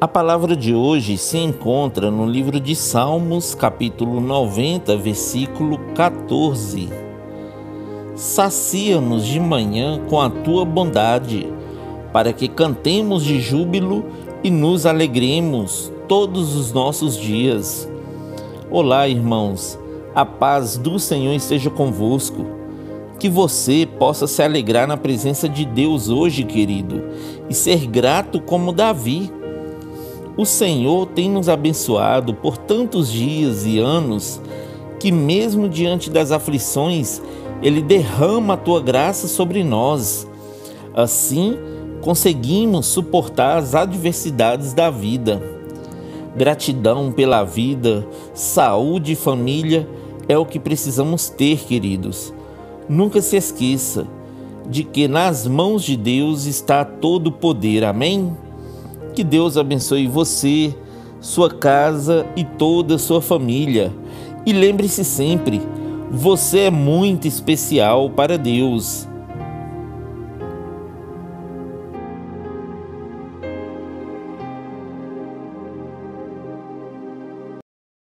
A palavra de hoje se encontra no livro de Salmos, capítulo 90, versículo 14. Sacia-nos de manhã com a tua bondade, para que cantemos de júbilo e nos alegremos todos os nossos dias. Olá, irmãos, a paz do Senhor esteja convosco. Que você possa se alegrar na presença de Deus hoje, querido, e ser grato como Davi o Senhor tem nos abençoado por tantos dias e anos que, mesmo diante das aflições, Ele derrama a tua graça sobre nós. Assim, conseguimos suportar as adversidades da vida. Gratidão pela vida, saúde e família é o que precisamos ter, queridos. Nunca se esqueça de que nas mãos de Deus está todo o poder. Amém? Que Deus abençoe você, sua casa e toda a sua família. E lembre-se sempre, você é muito especial para Deus.